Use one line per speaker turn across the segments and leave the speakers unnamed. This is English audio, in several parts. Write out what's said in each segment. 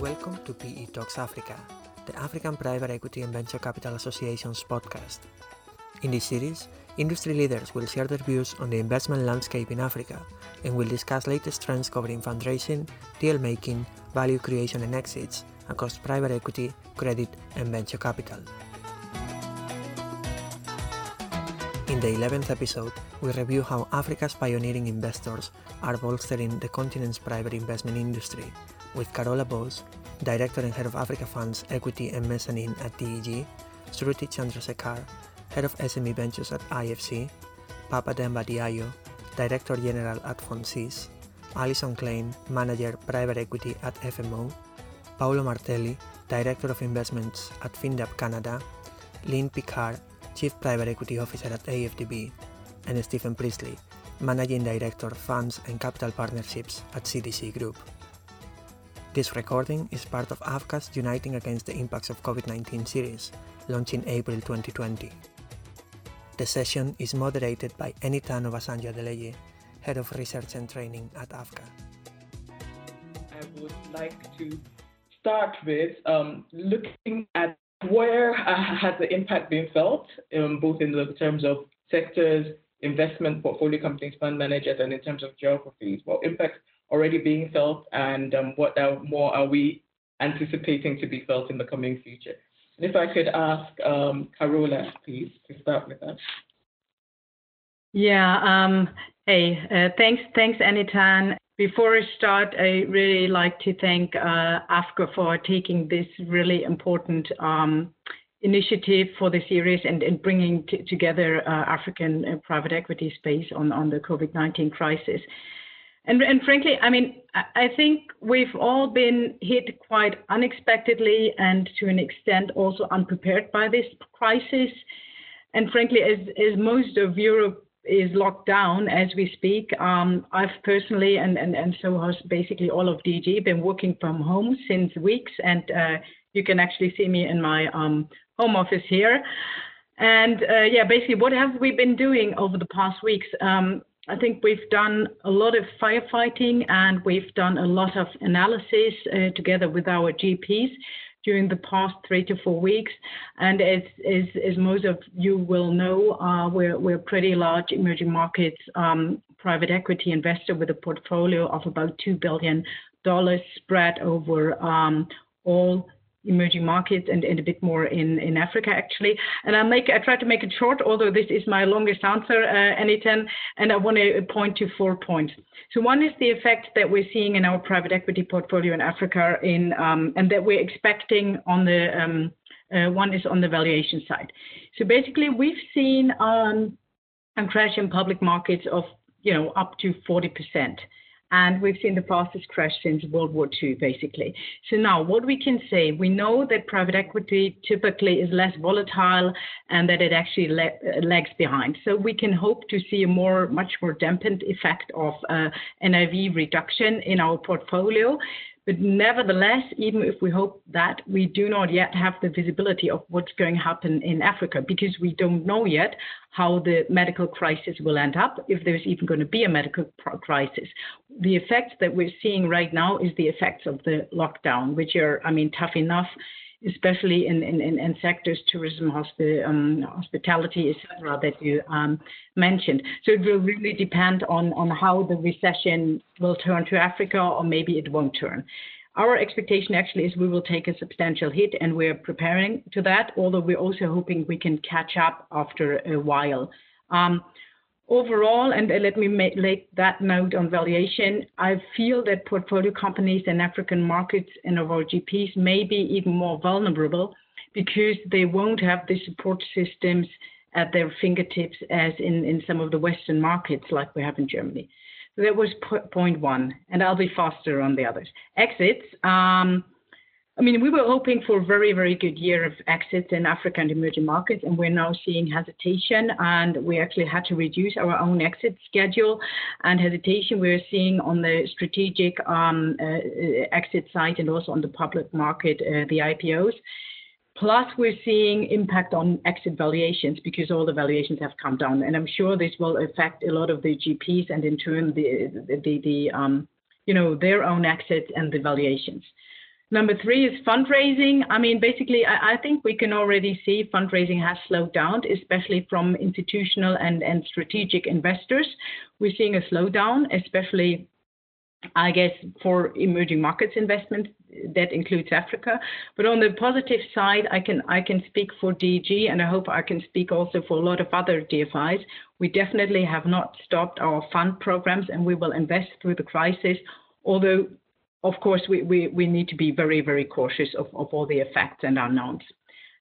Welcome to PE Talks Africa, the African Private Equity and Venture Capital Association's podcast. In this series, industry leaders will share their views on the investment landscape in Africa and will discuss latest trends covering fundraising, deal making, value creation, and exits across private equity, credit, and venture capital. In the 11th episode, we review how Africa's pioneering investors are bolstering the continent's private investment industry with Carola Bose, Director and Head of Africa Funds Equity and Mezzanine at DEG, Shruti Chandrasekhar, Head of SME Ventures at IFC, Papa Demba Diallo, Director General at Fonsis, Alison Klein, Manager Private Equity at FMO, Paolo Martelli, Director of Investments at FinDev Canada, Lynn Picard, Chief Private Equity Officer at AFDB, and Stephen Priestley, Managing Director Funds and Capital Partnerships at CDC Group. This recording is part of AVCA's Uniting Against the Impacts of COVID-19 series, launched in April 2020. The session is moderated by Enitan Obasanjo Adeleye, Head of Research and Training at AVCA.
I would like to start with um, looking at where uh, has the impact been felt, um, both in the terms of sectors, investment portfolio companies, fund managers, and in terms of geographies. What impacts already being felt, and um, what more are we anticipating to be felt in the coming future? And if I could ask um, Carola, please, to start with that.
Yeah. Um, hey, uh, thanks, thanks, Enitan. Before I start, I really like to thank uh, for taking this really important um, initiative for the series and, and bringing together uh, African uh, private equity space on, on the COVID-19 crisis. And, and frankly, I mean, I think we've all been hit quite unexpectedly and to an extent also unprepared by this crisis. And frankly, as, as most of Europe is locked down as we speak. Um, I've personally, and, and, and so has basically all of DEG been working from home since weeks, and uh, you can actually see me in my um, home office here. And uh, yeah, basically, what have we been doing over the past weeks? Um, I think we've done a lot of firefighting and we've done a lot of analysis uh, together with our GPs during the past three to four weeks. And as, as, as most of you will know, uh, we're, we're pretty large emerging markets um, private equity investor with a portfolio of about $2 billion spread over um, all emerging markets and, a bit more in, Africa actually. And I make I try to make it short, although this is my longest answer, uh, Enitan, and I want to point to four points. So one is the effect that we're seeing in our private equity portfolio in Africa, in um, and that we're expecting on the um, uh, one is on the valuation side. So basically, we've seen um, a crash in public markets of you know up to 40 percent and we've seen the fastest crash since World War II, basically. So now, what we can say, we know that private equity typically is less volatile and that it actually lags behind. So we can hope to see a more, much more dampened effect of uh, NAV reduction in our portfolio. But nevertheless, even if we hope that, we do not yet have the visibility of what's going to happen in Africa because we don't know yet how the medical crisis will end up, if there's even going to be a medical crisis. The effects that we're seeing right now is the effects of the lockdown, which are, I mean, tough enough especially in, in, in, sectors, tourism, hospi- um, hospitality, etc., that you um, mentioned. So it will really depend on, on how the recession will turn to Africa, or maybe it won't turn. Our expectation actually is we will take a substantial hit, and we're preparing to that, although we're also hoping we can catch up after a while. Um, Overall, and let me make that note on valuation, I feel that portfolio companies in African markets and of our GPs may be even more vulnerable because they won't have the support systems at their fingertips as in, in some of the Western markets like we have in Germany. So that was point one, and I'll be faster on the others. Exits. Um, I mean, we were hoping for a very, very good year of exits in Africa and emerging markets, and we're now seeing hesitation, and we actually had to reduce our own exit schedule. And hesitation we're seeing on the strategic um, uh, exit side and also on the public market, uh, the IPOs. Plus, we're seeing impact on exit valuations because all the valuations have come down, and I'm sure this will affect a lot of the GPs and in turn the the, the um, you know their own exits and the valuations. Number three is fundraising. I mean, basically, I, I, think we can already see fundraising has slowed down, especially from institutional and, and strategic investors. We're seeing a slowdown, especially, I guess, for emerging markets investment. That includes Africa. But on the positive side, I can I can speak for DEG, and I hope I can speak also for a lot of other DFIs. We definitely have not stopped our fund programs, and we will invest through the crisis. Although of course, we, need to be very, very cautious of, all the effects and unknowns.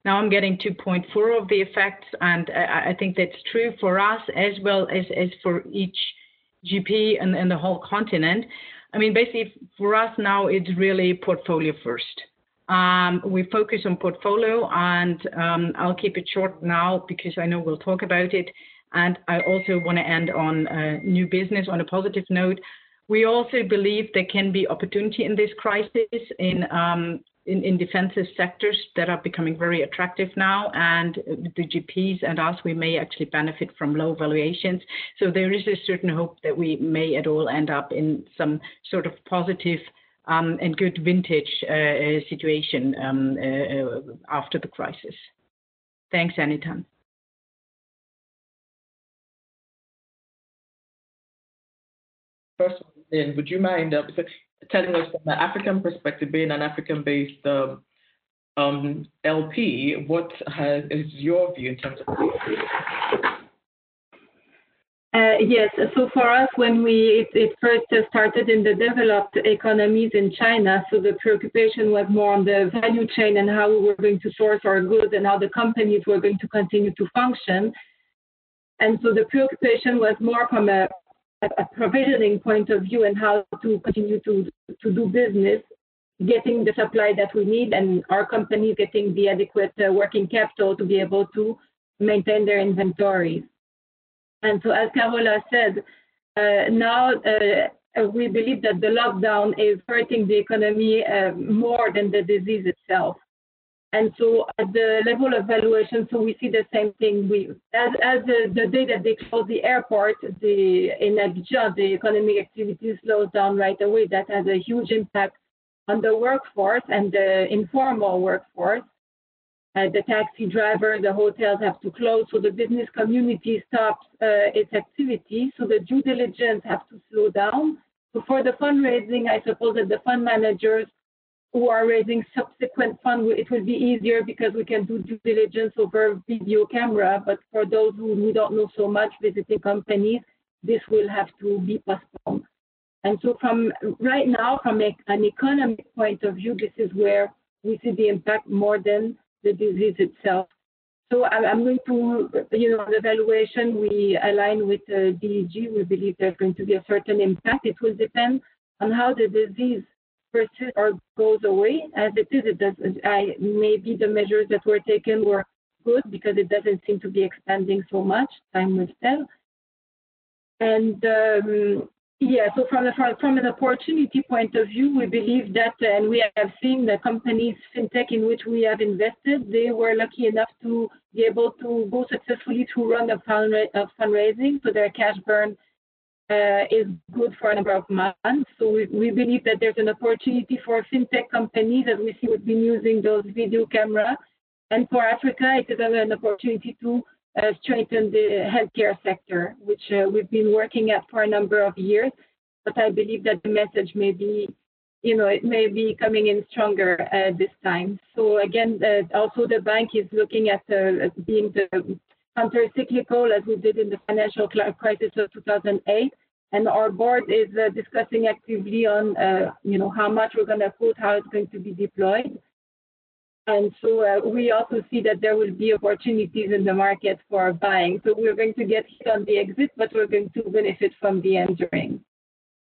Now I'm getting to point four of the effects, and I, think that's true for us as well as, for each GP and, the whole continent. I mean, basically for us now, it's really portfolio first. Um, we focus on portfolio, and um, I'll keep it short now because I know we'll talk about it. And I also want to end on uh, new business on a positive note. We also believe there can be opportunity in this crisis in um, defensive sectors that are becoming very attractive now, and the GPs and us, we may actually benefit from low valuations. So there is a certain hope that we may at all end up in some sort of positive um, and good vintage uh, situation um, uh, uh after the crisis. Thanks, Enitan.
First in, would you mind uh, telling us from the African perspective, being an African-based um, um, LP, what has, is your view in terms of?
Uh, yes, so for us, when we it, it, first started in the developed economies in China, so the preoccupation was more on the value chain and how we were going to source our goods and how the companies were going to continue to function. And so the preoccupation was more from a a provisioning point of view and how to continue to, to do business, getting the supply that we need, and our companies getting the adequate uh, working capital to be able to maintain their inventories. And so, as Carola said, uh, now uh, we believe that the lockdown is hurting the economy uh, more than the disease itself. And so at the level of valuation, so we see the same thing. We, as, as the, the day that they close the airport, the, in Abidjan, the economic activity slows down right away. That has a huge impact on the workforce and the informal workforce. Uh, the taxi driver, the hotels have to close, so the business community stops uh, its activity. So the due diligence has to slow down. So for the fundraising, I suppose that the fund managers who are raising subsequent funds, it will be easier because we can do due diligence over video camera. But for those who, who don't know so much visiting companies, this will have to be postponed. And so from right now, from a, an economic point of view, this is where we see the impact more than the disease itself. So I'm going to, you know, the valuation we align with uh, DEG. We believe there's going to be a certain impact. It will depend on how the disease or goes away. As it is, it does. I, maybe the measures that were taken were good because it doesn't seem to be expanding so much. Time will tell. And um, yeah, so from, from, from an opportunity point of view, we believe that, and we have seen the companies, fintech in which we have invested, they were lucky enough to be able to go successfully through run of, fundraising, so their cash burn uh, is good for a number of months. So we, we believe that there's an opportunity for fintech companies, as we see we've been using those video camera. And for Africa, it is an opportunity to uh, strengthen the healthcare sector, which uh, we've been working at for a number of years. But I believe that the message may be, you know, it may be coming in stronger uh, this time. So again, uh, also the bank is looking at uh, being the counter-cyclical as we did in the financial crisis of 2008. And our board is uh, discussing actively on, uh, you know, how much we're going to put, how it's going to be deployed. And so uh, we also see that there will be opportunities in the market for buying. So we're going to get hit on the exit, but we're going to benefit from the entering.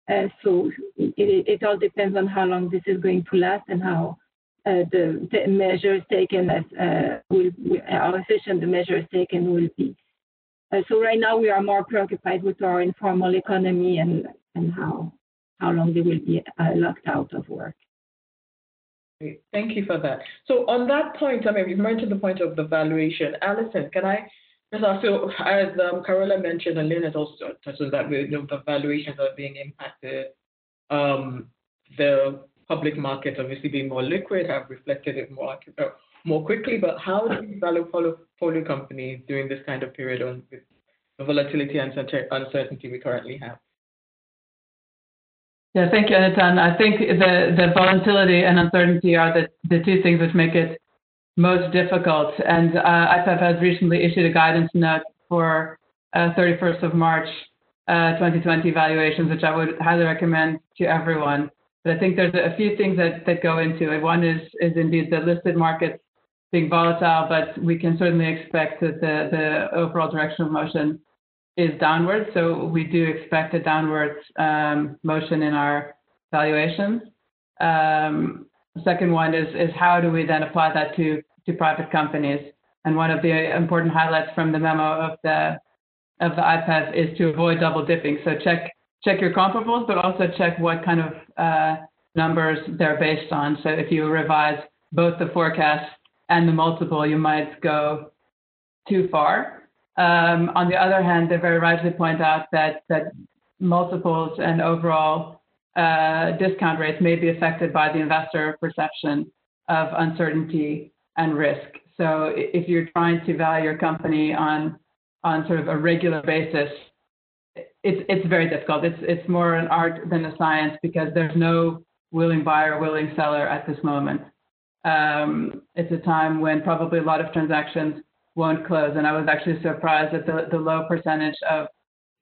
Uh, so it, it, all depends on how long this is going to last and how uh, the, the, measures taken as uh, will, how efficient the measures taken will be. Uh, so right now we are more preoccupied with our informal economy and, and how how long they will be locked out of work.
Thank you for that. So on that point, I mean, you've mentioned the point of the valuation. Alison, can I just ask, so as um, Carola mentioned, and Lynn has also touched on that, you know, the valuations are being impacted. Um, the public markets obviously being more liquid have reflected it more uh, more quickly. But how do value portfolio companies during this kind of period on the volatility and uncertainty we currently have?
Yeah, thank you, Enitan. I think the, volatility and uncertainty are the, two things which make it most difficult. And uh, IPEV has recently issued a guidance note for uh, 31st of March uh, 2020 valuations, which I would highly recommend to everyone. But I think there's a few things that, go into it. One is, is indeed the listed markets being volatile, but we can certainly expect that the, the overall direction of motion is downward. So we do expect a downward um, motion in our valuations. Um, second one is, is how do we then apply that to, to private companies? And one of the important highlights from the memo of the of the IPEV is to avoid double dipping. So check check your comparables, but also check what kind of uh, numbers they're based on. So if you revise both the forecast and the multiple, you might go too far. Um, on the other hand, they very rightly point out that, that multiples and overall uh, discount rates may be affected by the investor perception of uncertainty and risk. So if you're trying to value your company on on sort of a regular basis, it's it's very difficult. It's it's more an art than a science because there's no willing buyer, willing seller at this moment. Um, it's a time when probably a lot of transactions won't close. And I was actually surprised at the, the low percentage of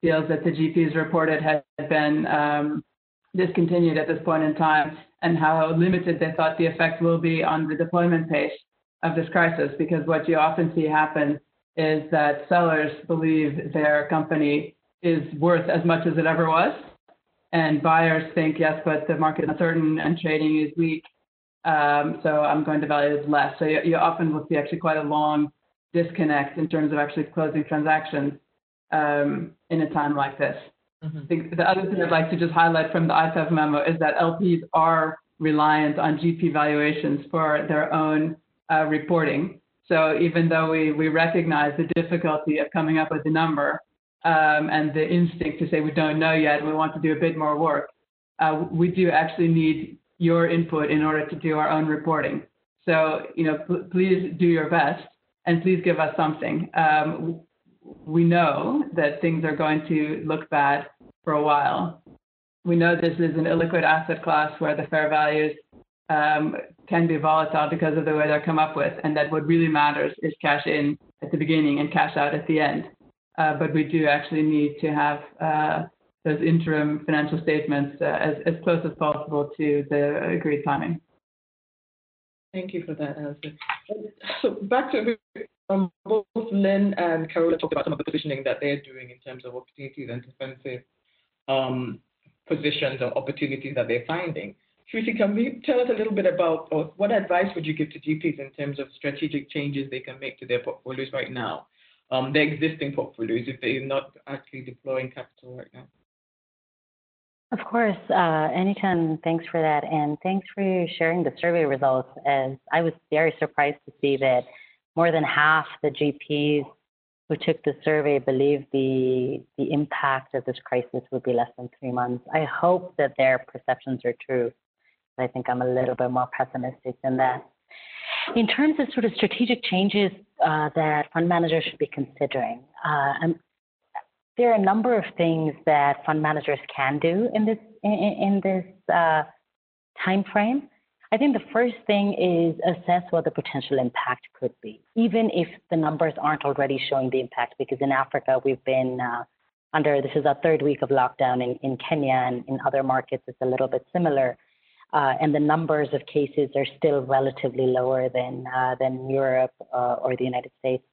deals that the GPs reported had been um, discontinued at this point in time and how limited they thought the effect will be on the deployment pace of this crisis. Because what you often see happen is that sellers believe their company is worth as much as it ever was. And buyers think, yes, but the market is uncertain and trading is weak. Um, so I'm going to value it less. So you, you often will see actually quite a long disconnect in terms of actually closing transactions um, in a time like this. Mm-hmm. The, the, other thing I'd like to just highlight from the IPEV memo is that LPs are reliant on GP valuations for their own uh, reporting. So even though we, we recognize the difficulty of coming up with a number um, and the instinct to say we don't know yet, we want to do a bit more work, uh, we do actually need your input in order to do our own reporting. So, you know, please do your best and please give us something. Um, we know that things are going to look bad for a while. We know this is an illiquid asset class where the fair values um, can be volatile because of the way they're come up with, and that what really matters is cash in at the beginning and cash out at the end. Uh, but we do actually need to have uh, those interim financial statements uh, as, close as possible to the agreed timing.
Thank you for that answer. So back to um, both Lynn and Carola talked about some of the positioning that they're doing in terms of opportunities and defensive um, positions or opportunities that they're finding. Shruti, can you tell us a little bit about or what advice would you give to GPs in terms of strategic changes they can make to their portfolios right now, um, their existing portfolios, if they're not actually deploying capital right now?
Of course, uh, Enitan, thanks for that, and thanks for sharing the survey results. As I was very surprised to see that more than half the GPs who took the survey believe the the impact of this crisis would be less than three months. I hope that their perceptions are true. I think I'm a little bit more pessimistic than that. In terms of sort of strategic changes uh, that fund managers should be considering, uh, there are a number of things that fund managers can do in this in, in this uh, time frame. I think the first thing is assess what the potential impact could be, even if the numbers aren't already showing the impact. Because in Africa, we've been uh, under this is our third week of lockdown in, in Kenya and in other markets, it's a little bit similar. Uh, and the numbers of cases are still relatively lower than uh, than Europe uh, or the United States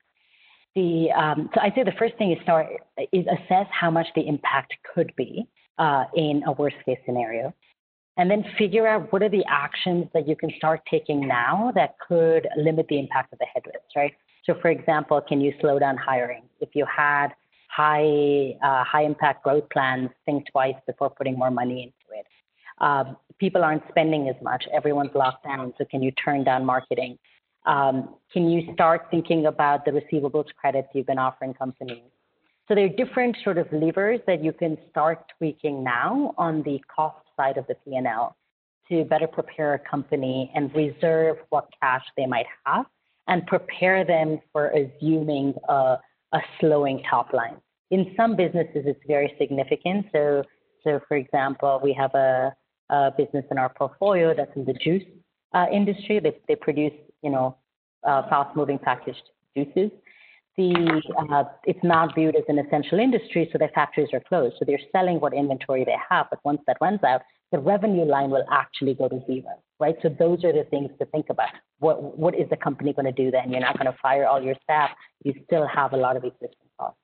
the um, so I'd say the first thing is start is assess how much the impact could be uh, in a worst case scenario, and then figure out what are the actions that you can start taking now that could limit the impact of the headwinds, right? So, for example, can you slow down hiring? If you had high uh, high impact growth plans, think twice before putting more money into it. Um, people aren't spending as much. Everyone's locked down, so can you turn down marketing? Um, can you start thinking about the receivables credits you've been offering companies? So there are different sort of levers that you can start tweaking now on the cost side of the P&L to better prepare a company and reserve what cash they might have and prepare them for assuming a, slowing top line. In some businesses, it's very significant. So, so for example, we have a business in our portfolio that's in the juice uh, industry. They, they produce, you know, uh, fast-moving packaged juices. The, uh, it's not viewed as an essential industry, so their factories are closed. So they're selling what inventory they have, but once that runs out, the revenue line will actually go to zero, right? So those are the things to think about. What what is the company going to do then? You're not going to fire all your staff. You still have a lot of existing costs.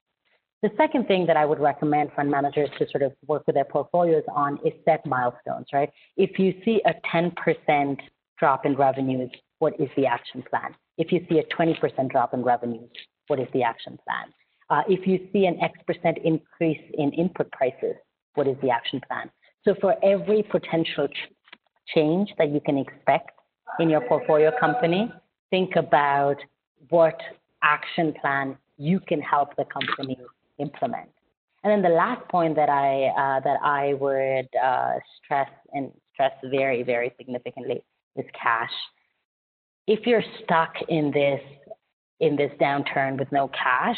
The second thing that I would recommend fund managers to sort of work with their portfolios on is set milestones, right? If you see a 10% drop in revenues, what is the action plan? If you see a 20% drop in revenues, what is the action plan? Uh, if you see an X percent increase in input prices, what is the action plan? So for every potential ch- change that you can expect in your portfolio company, think about what action plan you can help the company implement. And then the last point that I uh, that I would uh, stress and stress very very significantly is cash. If you're stuck in this in this downturn with no cash,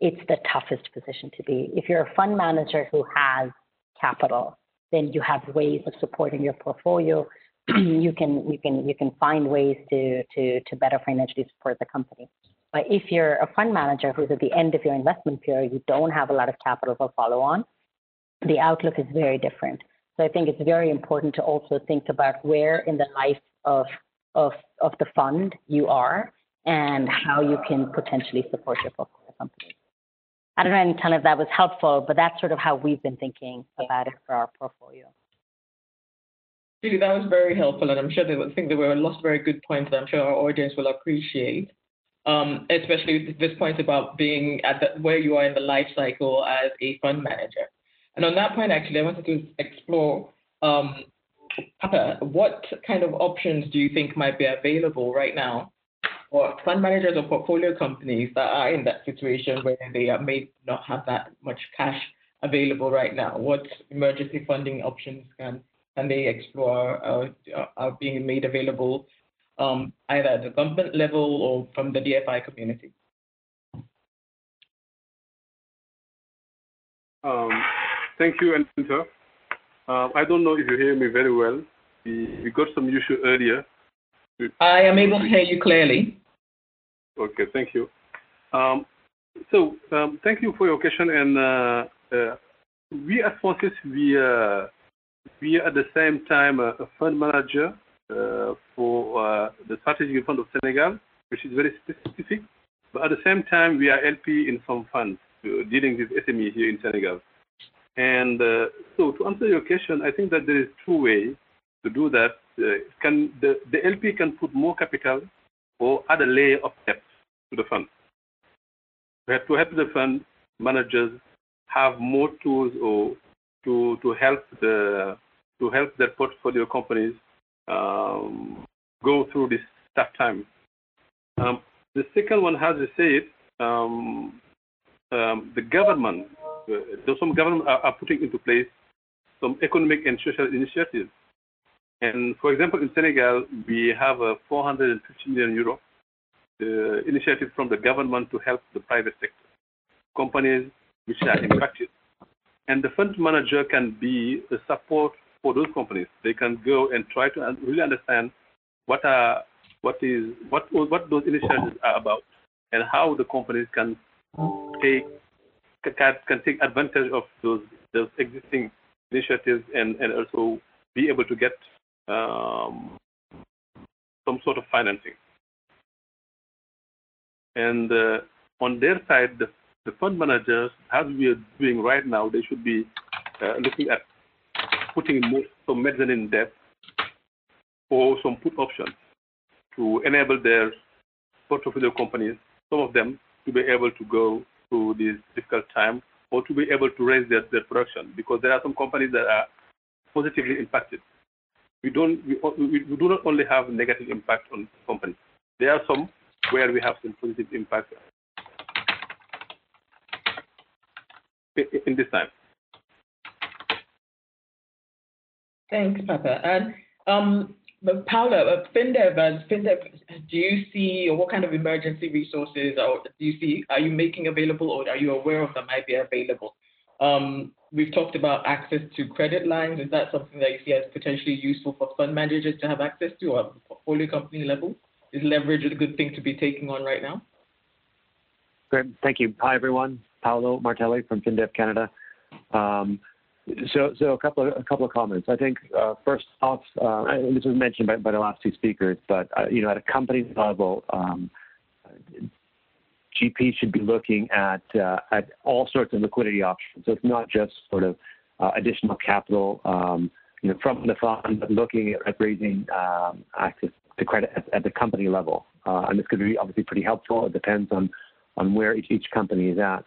it's the toughest position to be. If you're a fund manager who has capital, then you have ways of supporting your portfolio. you can you can you can find ways to to to better financially support the company. But if you're a fund manager who's at the end of your investment period, you don't have a lot of capital for follow on, the outlook is very different. So I think it's very important to also think about where in the life of of of the fund you are and how you can potentially support your portfolio companies. I don't know Anton, if that was helpful, but that's sort of how we've been thinking about it for our portfolio.
Julie, that was very helpful, and I'm sure they would think there were a lot of very good points that I'm sure our audience will appreciate. Um, especially this point about being at the, where you are in the life cycle as a fund manager. And on that point, actually, I wanted to explore, um, what kind of options do you think might be available right now for fund managers or portfolio companies that are in that situation where they may not have that much cash available right now? What emergency funding options can can they explore uh, are being made available um, either at the government level or from the DFI community?
Um, thank you, Anita. Uh, I don't know if you hear me very well. We, we got some issue earlier
I am able to hear you clearly.
Okay, thank you. Um, so, um, thank you for your question. And uh, uh, we as Fonsis, we, uh, we are at the same time a fund manager uh, for uh, the Strategic Fund of Senegal, which is very specific. But at the same time, we are LP in some funds uh, dealing with SME here in Senegal. And so, to answer your question, I think that there is two ways to do that, uh, can the, the LP can put more capital or add a layer of debt to the fund. We have to help the fund managers have more tools or to to help the to help their portfolio companies um, go through this tough time. Um, the second one, as I said, um, um, the government, uh, some governments are, are putting into place some economic and social initiatives and for example, in Senegal, we have a 450 million euro uh, initiative from the government to help the private sector, companies which are impacted. And the fund manager can be a support for those companies. They can go and try to really understand what are what is what what those initiatives are about and how the companies can take can, can take advantage of those existing initiatives and, also be able to get um, some sort of financing. And uh, on their side, the, fund managers, as we are doing right now, they should be uh, looking at putting more, some mezzanine debt or some put options to enable their portfolio companies, some of them, to be able to go through this difficult time or to be able to raise their, their production because there are some companies that are positively impacted we don't we, we do not only have negative impact on companies. There are some where we have some positive impact in this time.
Thanks, Papa. And Um, Paula, uh, FinDev, as FinDev, do you see or what kind of emergency resources or do you see are you making available or are you aware of that might be available? Um, we've talked about access to credit lines. Is that something that you see as potentially useful for fund managers to have access to or portfolio company level? Is leverage a good thing to be taking on right now?
Great. Thank you. Hi, everyone. Paolo Martelli from FinDev Canada. Um, so, so a couple of a couple of comments. I think uh, first off, uh, this was mentioned by, by the last two speakers, but uh, you know, at a company level, um, GP should be looking at uh, at all sorts of liquidity options. So it's not just sort of uh, additional capital, um, you know, from the fund, but looking at raising um, access to credit at, at the company level. Uh, and this could be obviously pretty helpful. It depends on on where each, each company is at.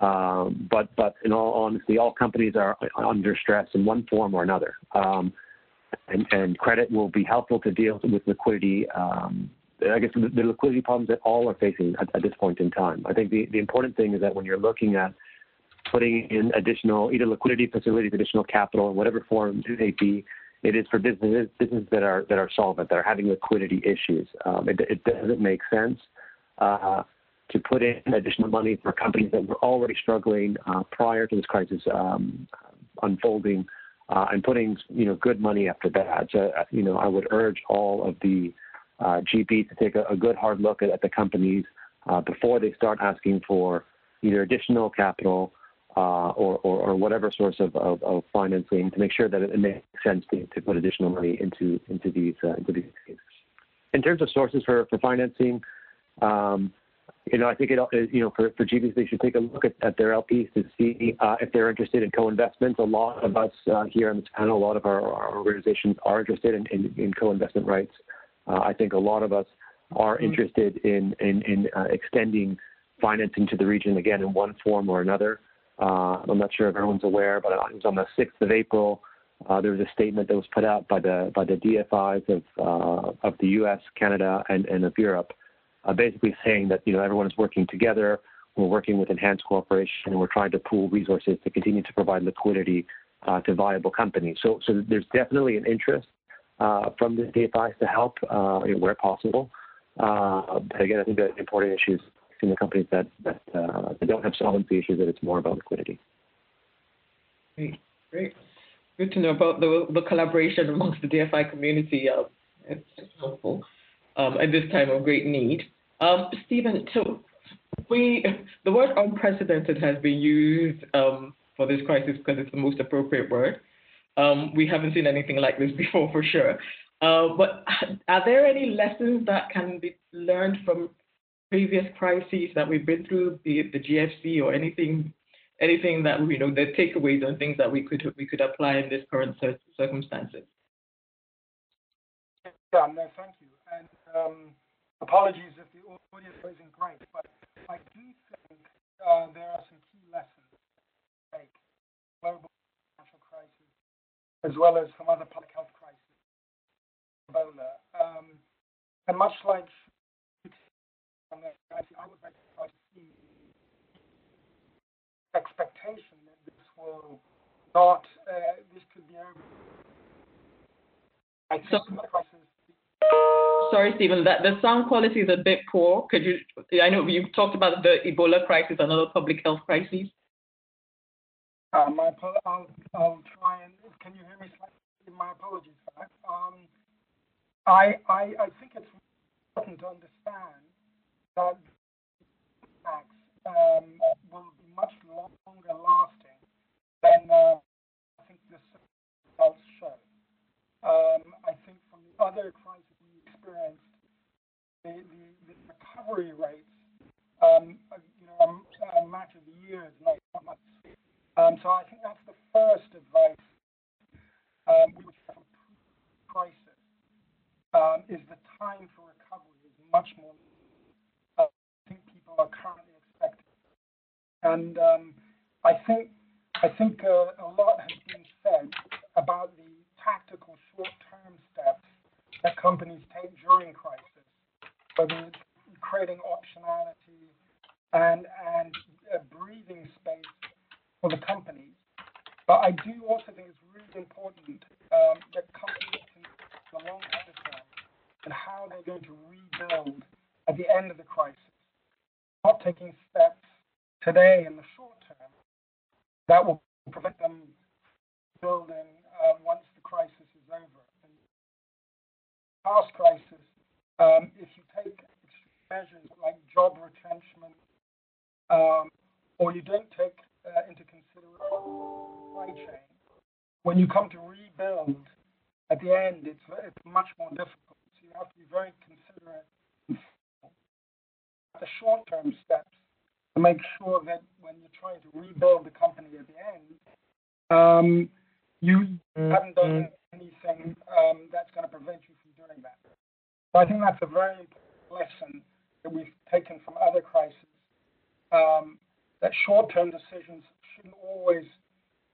Um, but but in all honesty, all companies are under stress in one form or another. Um, and, and, credit will be helpful to deal with liquidity. Um, I guess the, the, liquidity problems that all are facing at, at, this point in time. I think the, the important thing is that when you're looking at putting in additional either liquidity facilities, additional capital, in whatever form it may be, it is for businesses businesses that are that are solvent, that are having liquidity issues. Um, it, it, doesn't make sense. Uh, to put in additional money for companies that were already struggling uh, prior to this crisis um, unfolding, uh, and putting you know good money after bad. So uh, you know I would urge all of the uh, GPs to take a, a, good hard look at, at the companies uh, before they start asking for either additional capital uh, or, or, or, whatever source of, of, of, financing to make sure that it, makes sense to, to put additional money into into these into these. In terms of sources for, for financing, um, you know, I think it, you know, for, for GPs, they should take a look at, at their LPs to see uh, if they're interested in co-investments. A lot of us uh, here on this panel, a lot of our, our organizations are interested in, in, in co-investment rights. Uh, I think a lot of us are mm-hmm. interested in, in, in uh, extending financing to the region again in one form or another. Uh, I'm not sure if everyone's aware, but it was on the 6th of April. Uh, there was a statement that was put out by the by the DFIs of of the U.S., Canada, and, and of Europe, uh, basically saying that you know everyone is working together. We're working with enhanced cooperation, and we're trying to pool resources to continue to provide liquidity uh, to viable companies. So, so there's definitely an interest uh, from the DFIs to help uh, where possible. Uh, but again, I think the important issues in the companies that that, uh, that don't have solvency issues that it's more about liquidity.
Great, great. Good to know about the, the collaboration amongst the DFI community. it's helpful um, at this time of great need. Um, Stephen, so we the word unprecedented has been used um, for this crisis because it's the most appropriate word. Um, we haven't seen anything like this before, for sure. Uh, but are there any lessons that can be learned from previous crises that we've been through, be it the GFC or anything, anything that you know, the takeaways and things that we could we could apply in this current circumstances?
Yeah, no, thank you. Um, apologies if the audio isn't great, but I do think uh, there are some key lessons to take. Global financial crisis, as well as some other public health crises, Ebola. Um, and much like I would like to see expectation that this will not, uh, this could be over. I think so, the crisis
Sorry, Stephen, that the sound quality is a bit poor. Could you? I know you talked about the Ebola crisis and other public health crises.
Uh, my, I'll, I'll try and. Can you hear me? Slightly? My apologies for that. Um, I, I, I think it's important to understand that impacts um, will be much longer lasting than uh, I think the results show. Um, I think from the other crises the, the, the recovery rates, um, you know, a, a matter of years, not months. Um, so I think that's the first advice um, we would have crisis um, is the time for recovery is much more. Uh, I think people are currently expecting, and um, I think I think uh, a lot has been said about the tactical short-term steps that companies take during crisis, whether it's creating optionality and and a breathing space for the companies. But I do also think it's really important um, that companies can the long term and how they're going to rebuild at the end of the crisis. Not taking steps today in the short term that will prevent them building uh, once the crisis past crisis, um, if you take measures like job retrenchment, um, or you don't take uh, into consideration supply chain, when you come to rebuild at the end, it's, it's much more difficult. So you have to be very considerate the short-term steps to make sure that when you're trying to rebuild the company at the end, um, you mm-hmm. haven't done anything um, that's going to prevent you that. So I think that's a very important lesson that we've taken from other crises. Um, that short-term decisions shouldn't always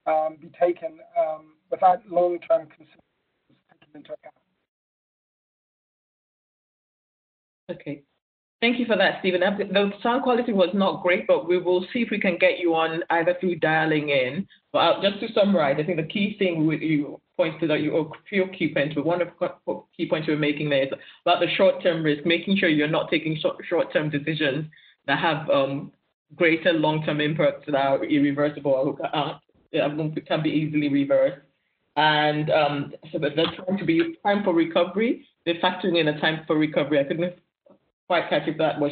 um, be taken um, without long-term considerations taken into account.
Okay. Thank you for that, Stephen. The sound quality was not great, but we will see if we can get you on either through dialing in. But uh, just to summarize, I think the key thing with you pointed out, you few key points, but one of the key points you were making there is about the short-term risk, making sure you're not taking short-term decisions that have um, greater long-term impacts that are irreversible or uh, can be easily reversed. And um, so there's trying to be time for recovery. They're factoring in a time for recovery. I couldn't quite catch if that was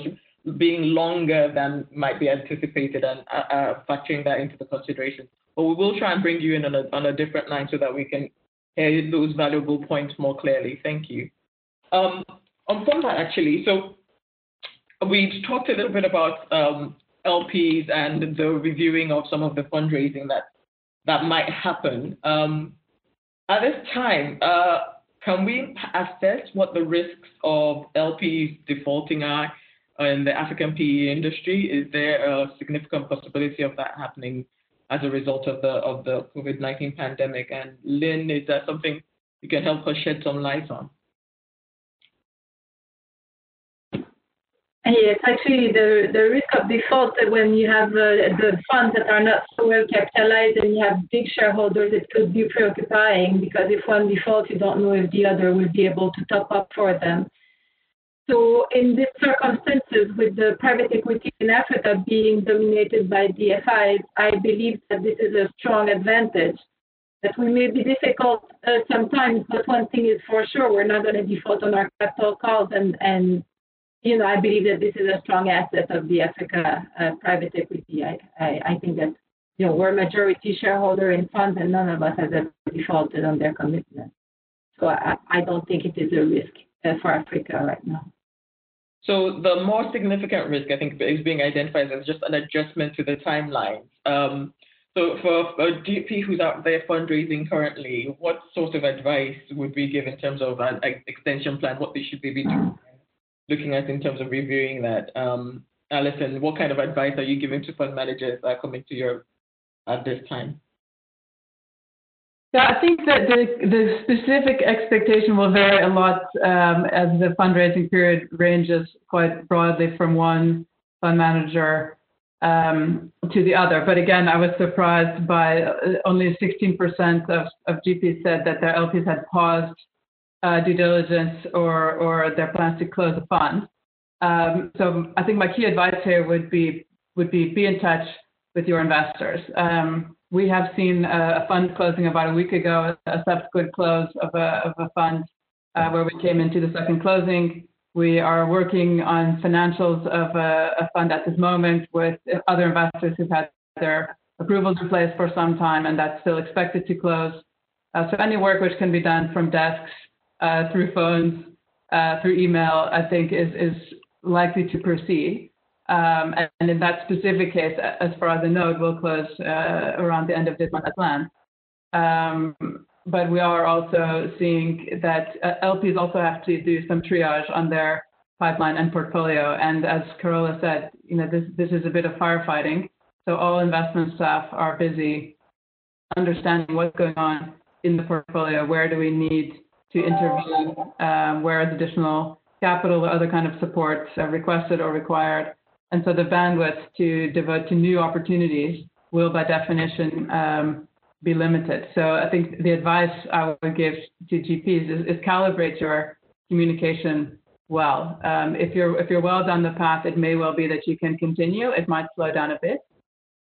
being longer than might be anticipated and uh, uh, factoring that into the consideration. But we will try and bring you in on a, different line so that we can hear those valuable points more clearly. Thank you. Um, on from actually, so we've talked a little bit about um, LPs and the reviewing of some of the fundraising that that might happen. Um, at this time, uh, can we assess what the risks of LPs defaulting are in the African PE industry? Is there a significant possibility of that happening as a result of the of the COVID-19 pandemic? And Lynn, is that something you can help us shed some light on?
Yes, actually, the, the risk of default when you have uh, the funds that are not so well capitalized and you have big shareholders, it could be preoccupying because if one defaults, you don't know if the other will be able to top up for them. So, in these circumstances, with the private equity in Africa being dominated by DFIs, I believe that this is a strong advantage. That we may be difficult uh, sometimes, but one thing is for sure, we're not going to default on our capital calls and, and you know, I believe that this is a strong asset of the Africa uh, private equity. I, I, I, think that, you know, we're majority shareholder in funds and none of us has ever defaulted on their commitment. So I, I don't think it is a risk uh, for Africa right now.
So the more significant risk, I think, is being identified as just an adjustment to the timelines. Um, so for a GP who's out there fundraising currently, what sort of advice would we give in terms of an extension plan, what they should they be looking at in terms of reviewing that. Um, Alison, what kind of advice are you giving to fund managers that are coming to Europe at this time?
Yeah, I think that the, the specific expectation will vary a lot um, as the fundraising period ranges quite broadly from one fund manager um, to the other. But again, I was surprised by uh, only 16% of, of GPs said that their LPs had paused uh, due diligence or, or their plans to close a fund. Um, so I think my key advice here would be would be be in touch with your investors. Um, we have seen a, a, fund closing about a week ago, a subsequent close of a, of a fund uh, where we came into the second closing. We are working on financials of a, a, fund at this moment with other investors who've had their approvals in place for some time, and that's still expected to close. Uh, so any work which can be done from desks uh, through phones, uh, through email, I think is, is likely to proceed. Um, and, and, in that specific case, as far as I know, it will close uh, around the end of this month at plan. Um, but we are also seeing that uh, LPs also have to do some triage on their pipeline and portfolio. And as Carola said, you know, this, this is a bit of firefighting. So all investment staff are busy understanding what's going on in the portfolio. Where do we need to intervene um, where is additional capital or other kind of support requested or required. And so the bandwidth to devote to new opportunities will, by definition, um, be limited. So I think the advice I would give to GPs is, is calibrate your communication well. Um, if you're if you're well down the path, it may well be that you can continue. It might slow down a bit.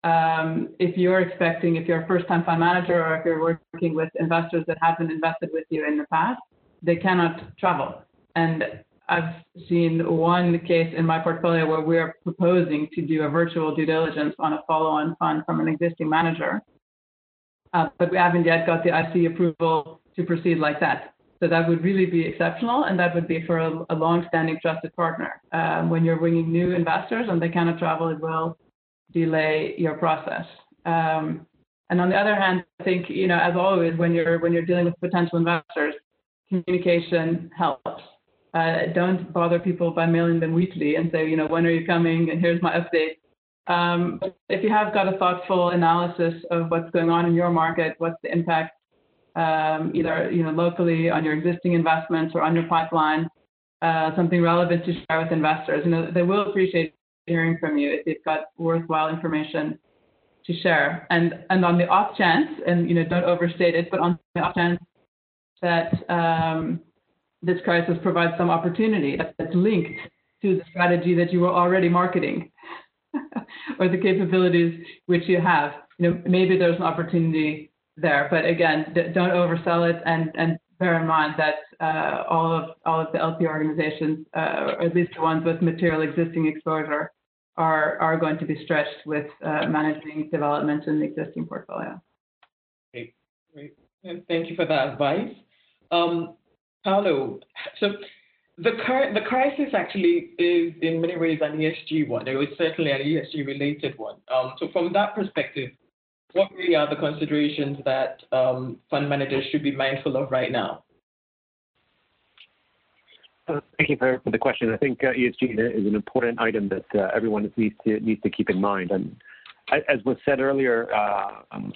Um, if you're expecting, if you're a first-time fund manager, or if you're working with investors that haven't invested with you in the past, they cannot travel. And I've seen one case in my portfolio where we're proposing to do a virtual due diligence on a follow-on fund from an existing manager, uh, but we haven't yet got the IC approval to proceed like that. So that would really be exceptional, and that would be for a, a long-standing trusted partner. Um, when you're bringing new investors and they cannot travel, it will delay your process. Um, and on the other hand, I think you know, as always, when you're when you're dealing with potential investors, communication helps. Uh, don't bother people by mailing them weekly and say, you know, when are you coming? And here's my update. Um, if you have got a thoughtful analysis of what's going on in your market, what's the impact, um, either you know locally on your existing investments or on your pipeline, uh, something relevant to share with investors. You know, they will appreciate hearing from you if you've got worthwhile information to share. And and on the off chance, and you know, don't overstate it, but on the off chance that um, this crisis provides some opportunity that's linked to the strategy that you were already marketing or the capabilities which you have. You know, maybe there's an opportunity there, but again, don't oversell it and, and bear in mind that uh, all of all of the LP organizations, uh, or at least the ones with material existing exposure, are are going to be stretched with uh, managing development in the existing portfolio.
Great, great. Thank you for that advice. Um, Paulo, so the, the crisis actually is in many ways an ESG one. It was certainly an ESG related one. Um, so from that perspective, what really are the considerations that um, fund managers should be mindful of right now?
Uh, thank you for, for, the question. I think uh, ESG is an important item that uh, everyone needs to needs to keep in mind. And as was said earlier, um,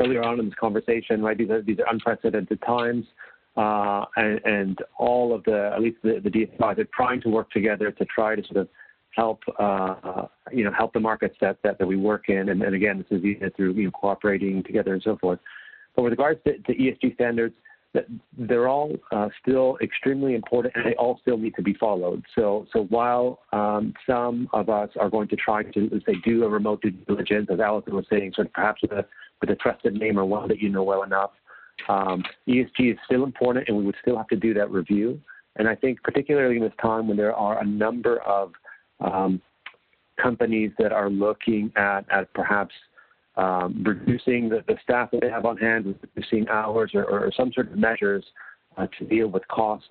earlier on in this conversation, right? These are these are unprecedented times. Uh, and, and, all of the, at least the, the DFIs are trying to work together to try to sort of help, uh, you know, help the markets that, that, that we work in. And, and again, this is through, you know, cooperating together and so forth. But with regards to, to ESG standards, they're all uh, still extremely important and they all still need to be followed. So, so while um, some of us are going to try to, say, do a remote due diligence, as Alison was saying, sort of perhaps with a, with a trusted name or one that you know well enough, um, ESG is still important, and we would still have to do that review. And I think, particularly in this time when there are a number of um, companies that are looking at, at perhaps um, reducing the, the, staff that they have on hand, reducing hours, or, or some sort of measures uh, to deal with costs.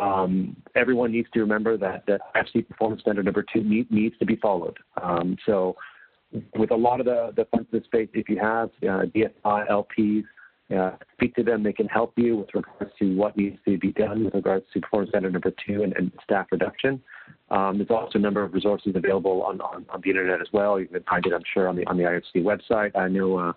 Um, everyone needs to remember that that IFC performance standard number two need, needs to be followed. Um, so, with a lot of the the funds in the space, if you have uh, DFI LPs uh, speak to them. They can help you with regards to what needs to be done with regards to performance standard number two and, and staff reduction. Um, there's also a number of resources available on, on, on, the internet as well. You can find it, I'm sure, on the on the IFC website. I know uh,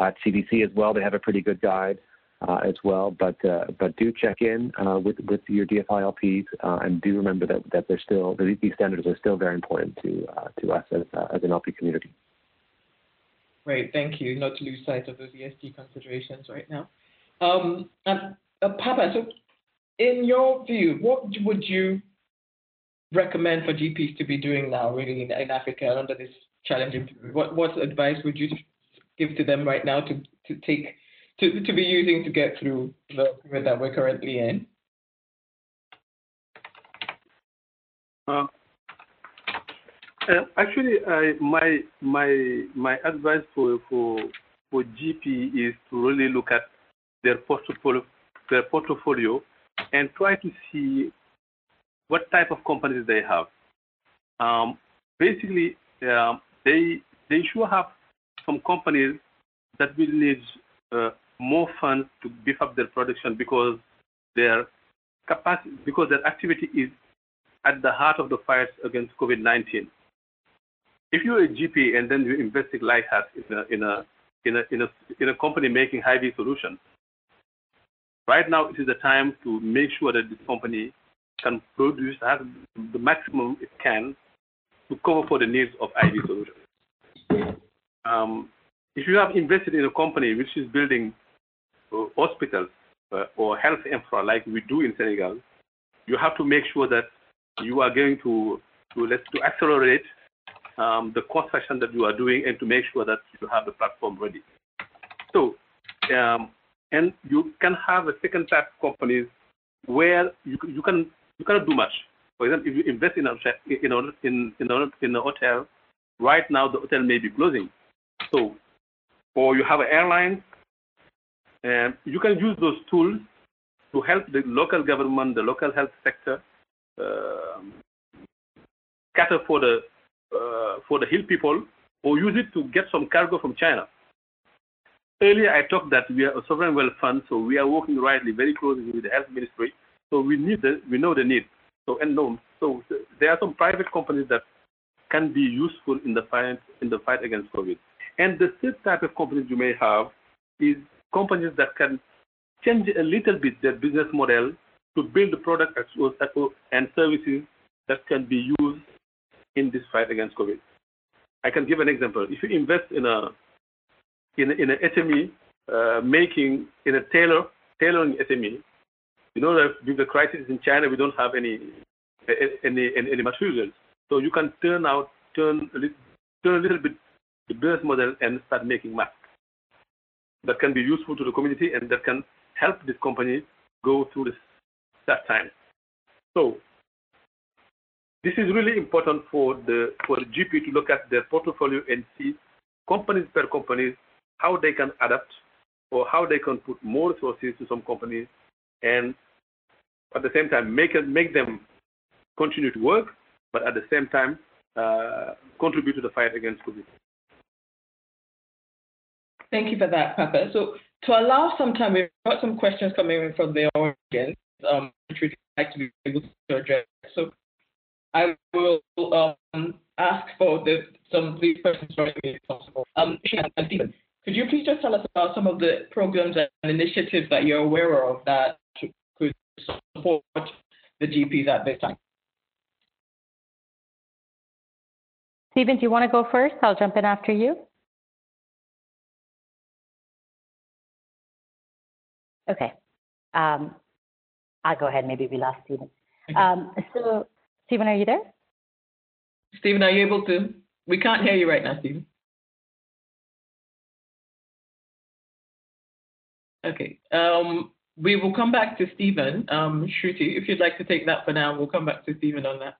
at CDC as well, they have a pretty good guide uh, as well. But uh, but do check in uh, with with your DFI LPs uh, and do remember that that they're still these standards are still very important to to us as as an LP community.
Great, thank you. Not to lose sight of those ESG considerations right now. Um, and, uh, Papa, so in your view, what would you recommend for GPs to be doing now, really, in, in Africa under this challenging period? What, what advice would you give to them right now to, to take to, to be using to get through the period that we're currently in?
Uh, uh, actually, I, my my my advice for for for GP is to really look at their portfolio their portfolio and try to see what type of companies they have. Um, basically, um, they they should have some companies that will need uh, more funds to beef up their production because their capacity because their activity is at the heart of the fight against COVID-19 if you're a GP and then you invest like us in a company making IV solutions, right now it is the time to make sure that this company can produce the maximum it can to cover for the needs of IV solutions. Um, if you have invested in a company which is building uh, hospitals uh, or health infra like we do in Senegal, you have to make sure that you are going to accelerate um, the construction that you are doing and to make sure that you have the platform ready. So, um, and you can have a second type of companies where you you can you cannot do much. For example, if you invest in a hotel, right now the hotel may be closing. So, or you have an airline, and you can use those tools to help the local government, the local health sector, cater for the uh, for the hill people, or use it to get some cargo from China. Earlier, I talked that we are a sovereign wealth fund, so we are working rightly very closely with the health ministry. So we need the, we know the need. So and so there are some private companies that can be useful in the fight in the fight against COVID. And the third type of companies you may have is companies that can change a little bit their business model to build the product and services that can be used in this fight against COVID. I can give an example. If you invest in a in, in an SME uh, making in a tailor tailoring SME, you know that with the crisis in China, we don't have any any any, any materials. So you can turn out turn a little, turn a little bit the business model and start making masks that can be useful to the community and that can help this company go through this that time. So this is really important for the GP to look at their portfolio and see companies per companies how they can adapt or how they can put more resources to some companies and at the same time make them continue to work, but at the same time uh, contribute to the fight against COVID.
Thank you for that, Papa. So to allow some time, we've got some questions coming in from the audience, um, which we'd like to be able to address. I will um, ask for the, some of these me if possible. Um, and Stephen, could you please just tell us about some of the programs and initiatives that you're aware of that could support the GPs at this time?
Stephen, do you want to go first? I'll jump in after you. Okay. Um, I'll go ahead. Maybe we lost Stephen. Um, so, Stephen, are you there?
Stephen, are you able to? We can't hear you right now, Stephen. Okay. Um, we will come back to Stephen. Um, Shruti, if you'd like to take that for now, we'll come back to Stephen on that.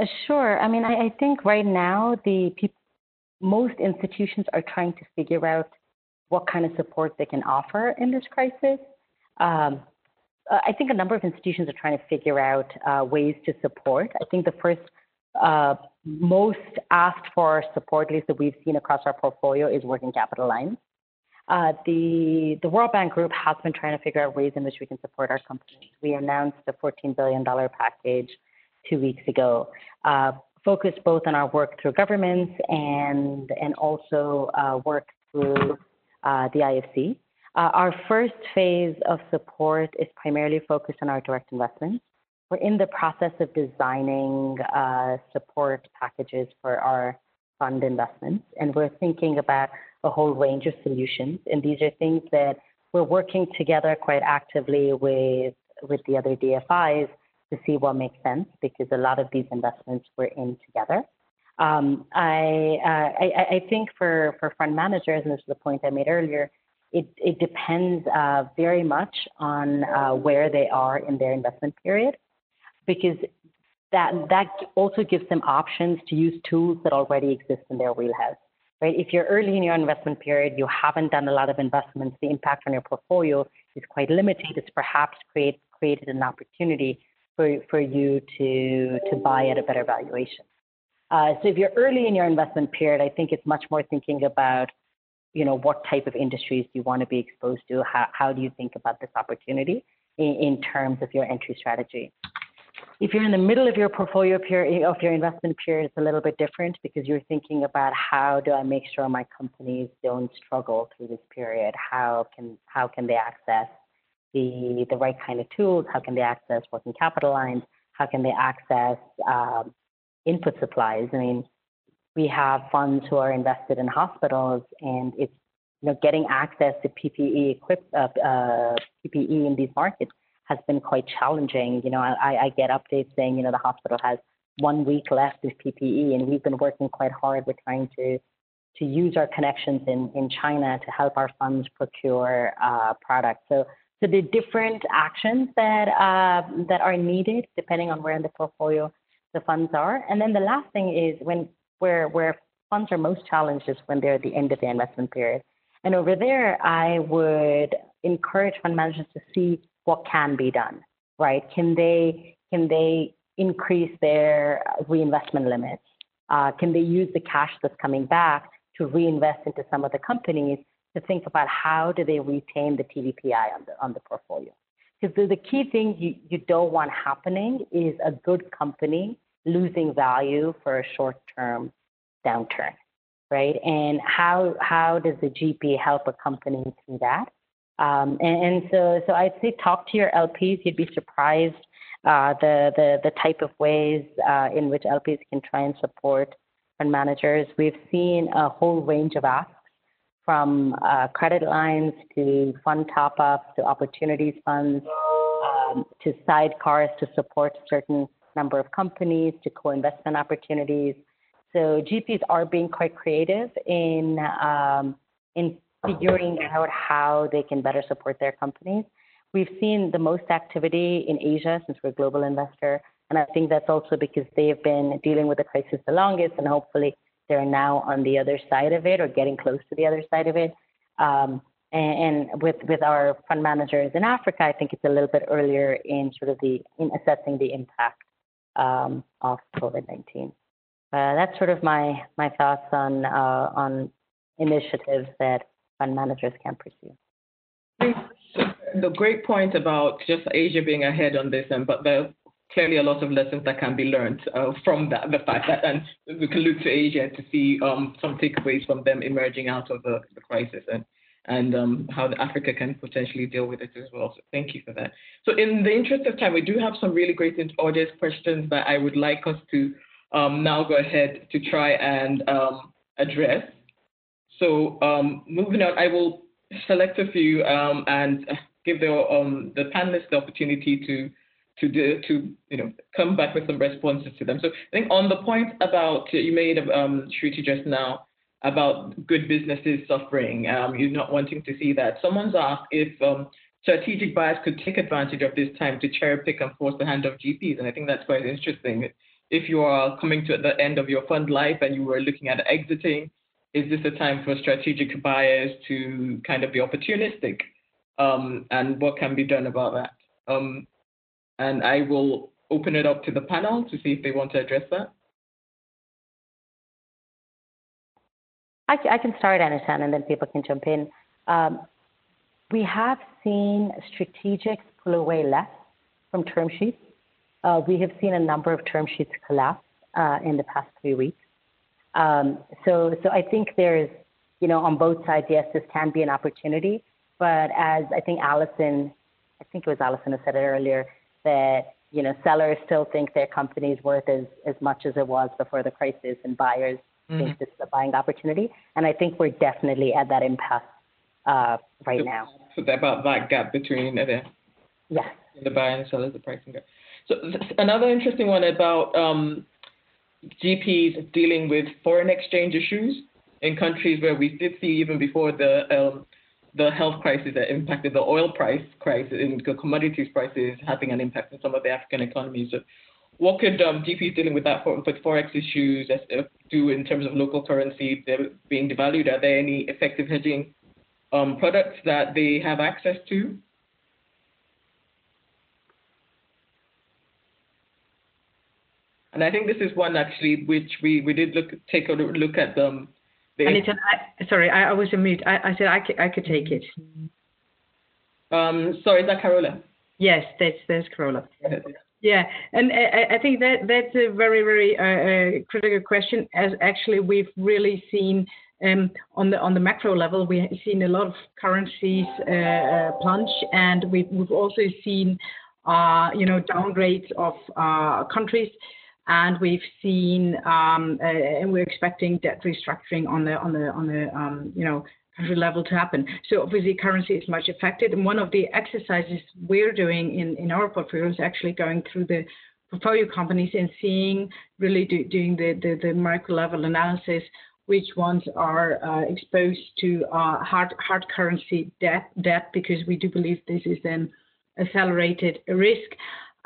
Uh, sure. I mean, I, I think right now the most institutions are trying to figure out what kind of support they can offer in this crisis. Um, uh, I think a number of institutions are trying to figure out uh, ways to support. I think the first uh, most asked for support, at least that we've seen across our portfolio, is working capital lines. Uh, the, the World Bank Group has been trying to figure out ways in which we can support our companies. We announced a $14 billion package two weeks ago, uh, focused both on our work through governments and, and also uh, work through the IFC. Uh, our first phase of support is primarily focused on our direct investments. We're in the process of designing uh, support packages for our fund investments, and we're thinking about a whole range of solutions. And these are things that we're working together quite actively with with the other DFIs to see what makes sense because a lot of these investments we're in together. Um, I, uh, I, I think for, for fund managers, and this is the point I made earlier, it, it depends uh, very much on uh, where they are in their investment period because that, that also gives them options to use tools that already exist in their wheelhouse right? If you're early in your investment period, you haven't done a lot of investments, the impact on your portfolio is quite limited. It's perhaps create, created an opportunity for, for you to, to buy at a better valuation. Uh, so if you're early in your investment period, I think it's much more thinking about, you know, what type of industries do you want to be exposed to? How, how do you think about this opportunity in, in terms of your entry strategy? If you're in the middle of your portfolio period, of your investment period, it's a little bit different because you're thinking about how do I make sure my companies don't struggle through this period? How can how can they access the the right kind of tools? How can they access working capital lines? How can they access um, input supplies? I mean, we have funds who are invested in hospitals, and it's you know getting access to PPE equip uh, uh, PPE in these markets has been quite challenging. You know, I, I get updates saying you know the hospital has one week left of PPE, and we've been working quite hard. We're trying to to use our connections in, in China to help our funds procure uh, products. So, so the different actions that uh, that are needed depending on where in the portfolio the funds are. And then the last thing is when where where funds are most challenged is when they're at the end of the investment period. And over there, I would encourage fund managers to see what can be done. Right? Can they can they increase their reinvestment limits? Uh, can they use the cash that's coming back to reinvest into some of the companies to think about how do they retain the TVPI on the on the portfolio? Because the, the key thing you, you don't want happening is a good company losing value for a short term downturn, right? And how how does the GP help a company through that? Um, and, and, so so I'd say talk to your LPs. You'd be surprised uh, the the the type of ways uh, in which LPs can try and support fund managers. We've seen a whole range of asks from uh, credit lines to fund top ups to opportunities funds um, to sidecars to support certain number of companies to co investment opportunities. So GPs are being quite creative in um, in figuring out how they can better support their companies. We've seen the most activity in Asia since we're a global investor, and I think that's also because they've been dealing with the crisis the longest, and hopefully they're now on the other side of it or getting close to the other side of it. Um, and, and with with our fund managers in Africa, I think it's a little bit earlier in sort of the in assessing the impact um, of COVID-19. Uh, that's sort of my my thoughts on uh, on initiatives that fund managers can pursue.
The great point about just Asia being ahead on this, and but there are clearly a lot of lessons that can be learned uh, from that. The fact that, and we can look to Asia to see um, some takeaways from them emerging out of the, the crisis, and and um, how Africa can potentially deal with it as well. So thank you for that. So in the interest of time, we do have some really great audience questions that I would like us to um, now go ahead to try and um, address. So um, moving on, I will select a few um, and give the, um, the panelists the opportunity to to do, to you know come back with some responses to them. So I think on the point about you made um, Shruti just now about good businesses suffering, um, you're not wanting to see that. Someone's asked if um, strategic buyers could take advantage of this time to cherry pick and force the hand of GPs, and I think that's quite interesting. If you are coming to the end of your fund life and you were looking at exiting, is this a time for strategic buyers to kind of be opportunistic? Um, and what can be done about that? Um, and I will open it up to the panel to see if they want to address that.
I, I can start, Enitan, and then people can jump in. Um, we have seen strategics pull away less from term sheets. Uh, we have seen a number of term sheets collapse uh, in the past three weeks. Um, so, so I think there's, you know, on both sides, yes, this can be an opportunity. But as I think Allison, I think it was Allison who said it earlier, that you know sellers still think their company is worth as, as much as it was before the crisis, and buyers mm-hmm. think this is a buying opportunity. And I think we're definitely at that impasse uh, right now.
So about that gap between the
yes.
the buyer and seller, the pricing gap. So another interesting one about um, GPs dealing with foreign exchange issues in countries where we did see even before the um, the health crisis that impacted the oil price crisis and the commodities prices having an impact on some of the African economies. So what could um, GPs dealing with that with forex issues uh, do in terms of local currency being devalued? Are there any effective hedging um, products that they have access to? And I think this is one actually which we, we did look take a look at them.
The, Enitan, I, sorry, I, I was on mute. I, I said I could, I could take it.
Um, sorry, is that Carola?
Yes, that's that's Carola. Yeah, and I, think that that's a very very uh, uh, critical question. As actually we've really seen um, on the on the macro level, we've seen a lot of currencies uh, uh plunge, and we've we've also seen uh, you know downgrades of uh, countries. and we've seen um, and we're expecting debt restructuring on the on the on the um, you know level to happen. So obviously currency is much affected, and one of the exercises we're doing in in our portfolio is actually going through the portfolio companies and seeing really do, doing the, the the micro level analysis which ones are uh, exposed to uh, hard hard currency debt debt because we do believe this is an accelerated risk.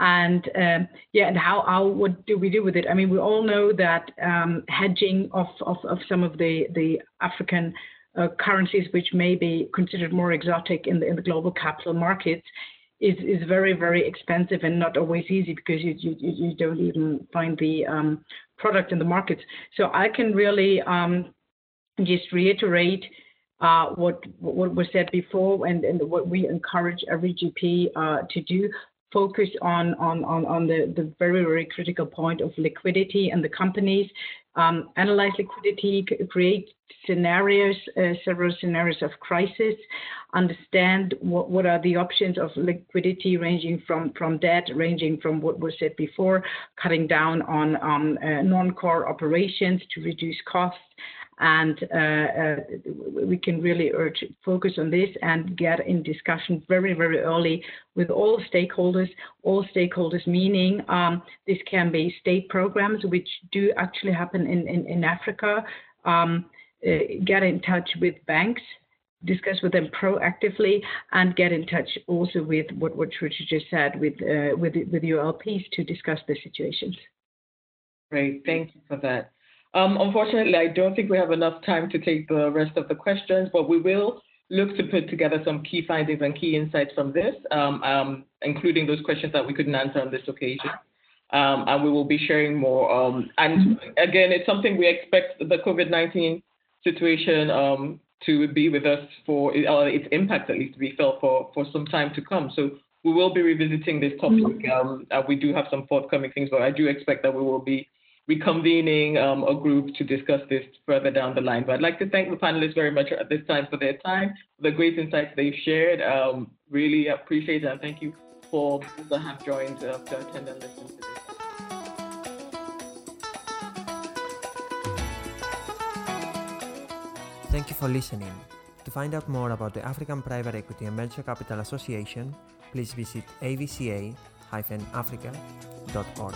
And um, yeah and how, how what do we do with it? I mean we all know that um, hedging of, of, of some of the the african uh, currencies which may be considered more exotic in the, in the global capital markets is, is very, very expensive and not always easy because you, you, you don't even find the um, product in the markets. So I can really um, just reiterate uh, what what was said before and, and what we encourage every GP uh, to do. Focus on on on, on the, the very very critical point of liquidity and the companies. Um, analyze liquidity, create scenarios, uh, several scenarios of crisis, understand what, what are the options of liquidity ranging from, from debt, ranging from what was said before, cutting down on um, uh, non-core operations to reduce costs, and uh, uh, we can really urge focus on this and get in discussion very very early with all stakeholders all stakeholders meaning um, this can be state programs which do actually happen in in, in africa um, uh, get in touch with banks discuss with them proactively and get in touch also with what what Richard just said with uh, with with your LPs to discuss the situations.
Great, thank you for that. Um, unfortunately, I don't think we have enough time to take the rest of the questions, but we will look to put together some key findings and key insights from this, um, um, including those questions that we couldn't answer on this occasion. Um, and we will be sharing more. Um, and again, it's something we expect the COVID 19 situation um, to be with us for, or its impact at least to be felt for, for some time to come. So we will be revisiting this topic. Mm-hmm. we do have some forthcoming things, but I do expect that we will be reconvening um, a group to discuss this further down the line. But I'd like to thank the panelists very much at this time for their time, the great insights they've shared. Um, really appreciate it and thank you for those that have joined uh, to attend and listen to.
Thank you for listening. To find out more about the African Private Equity and Venture Capital Association, please visit avca-africa.org.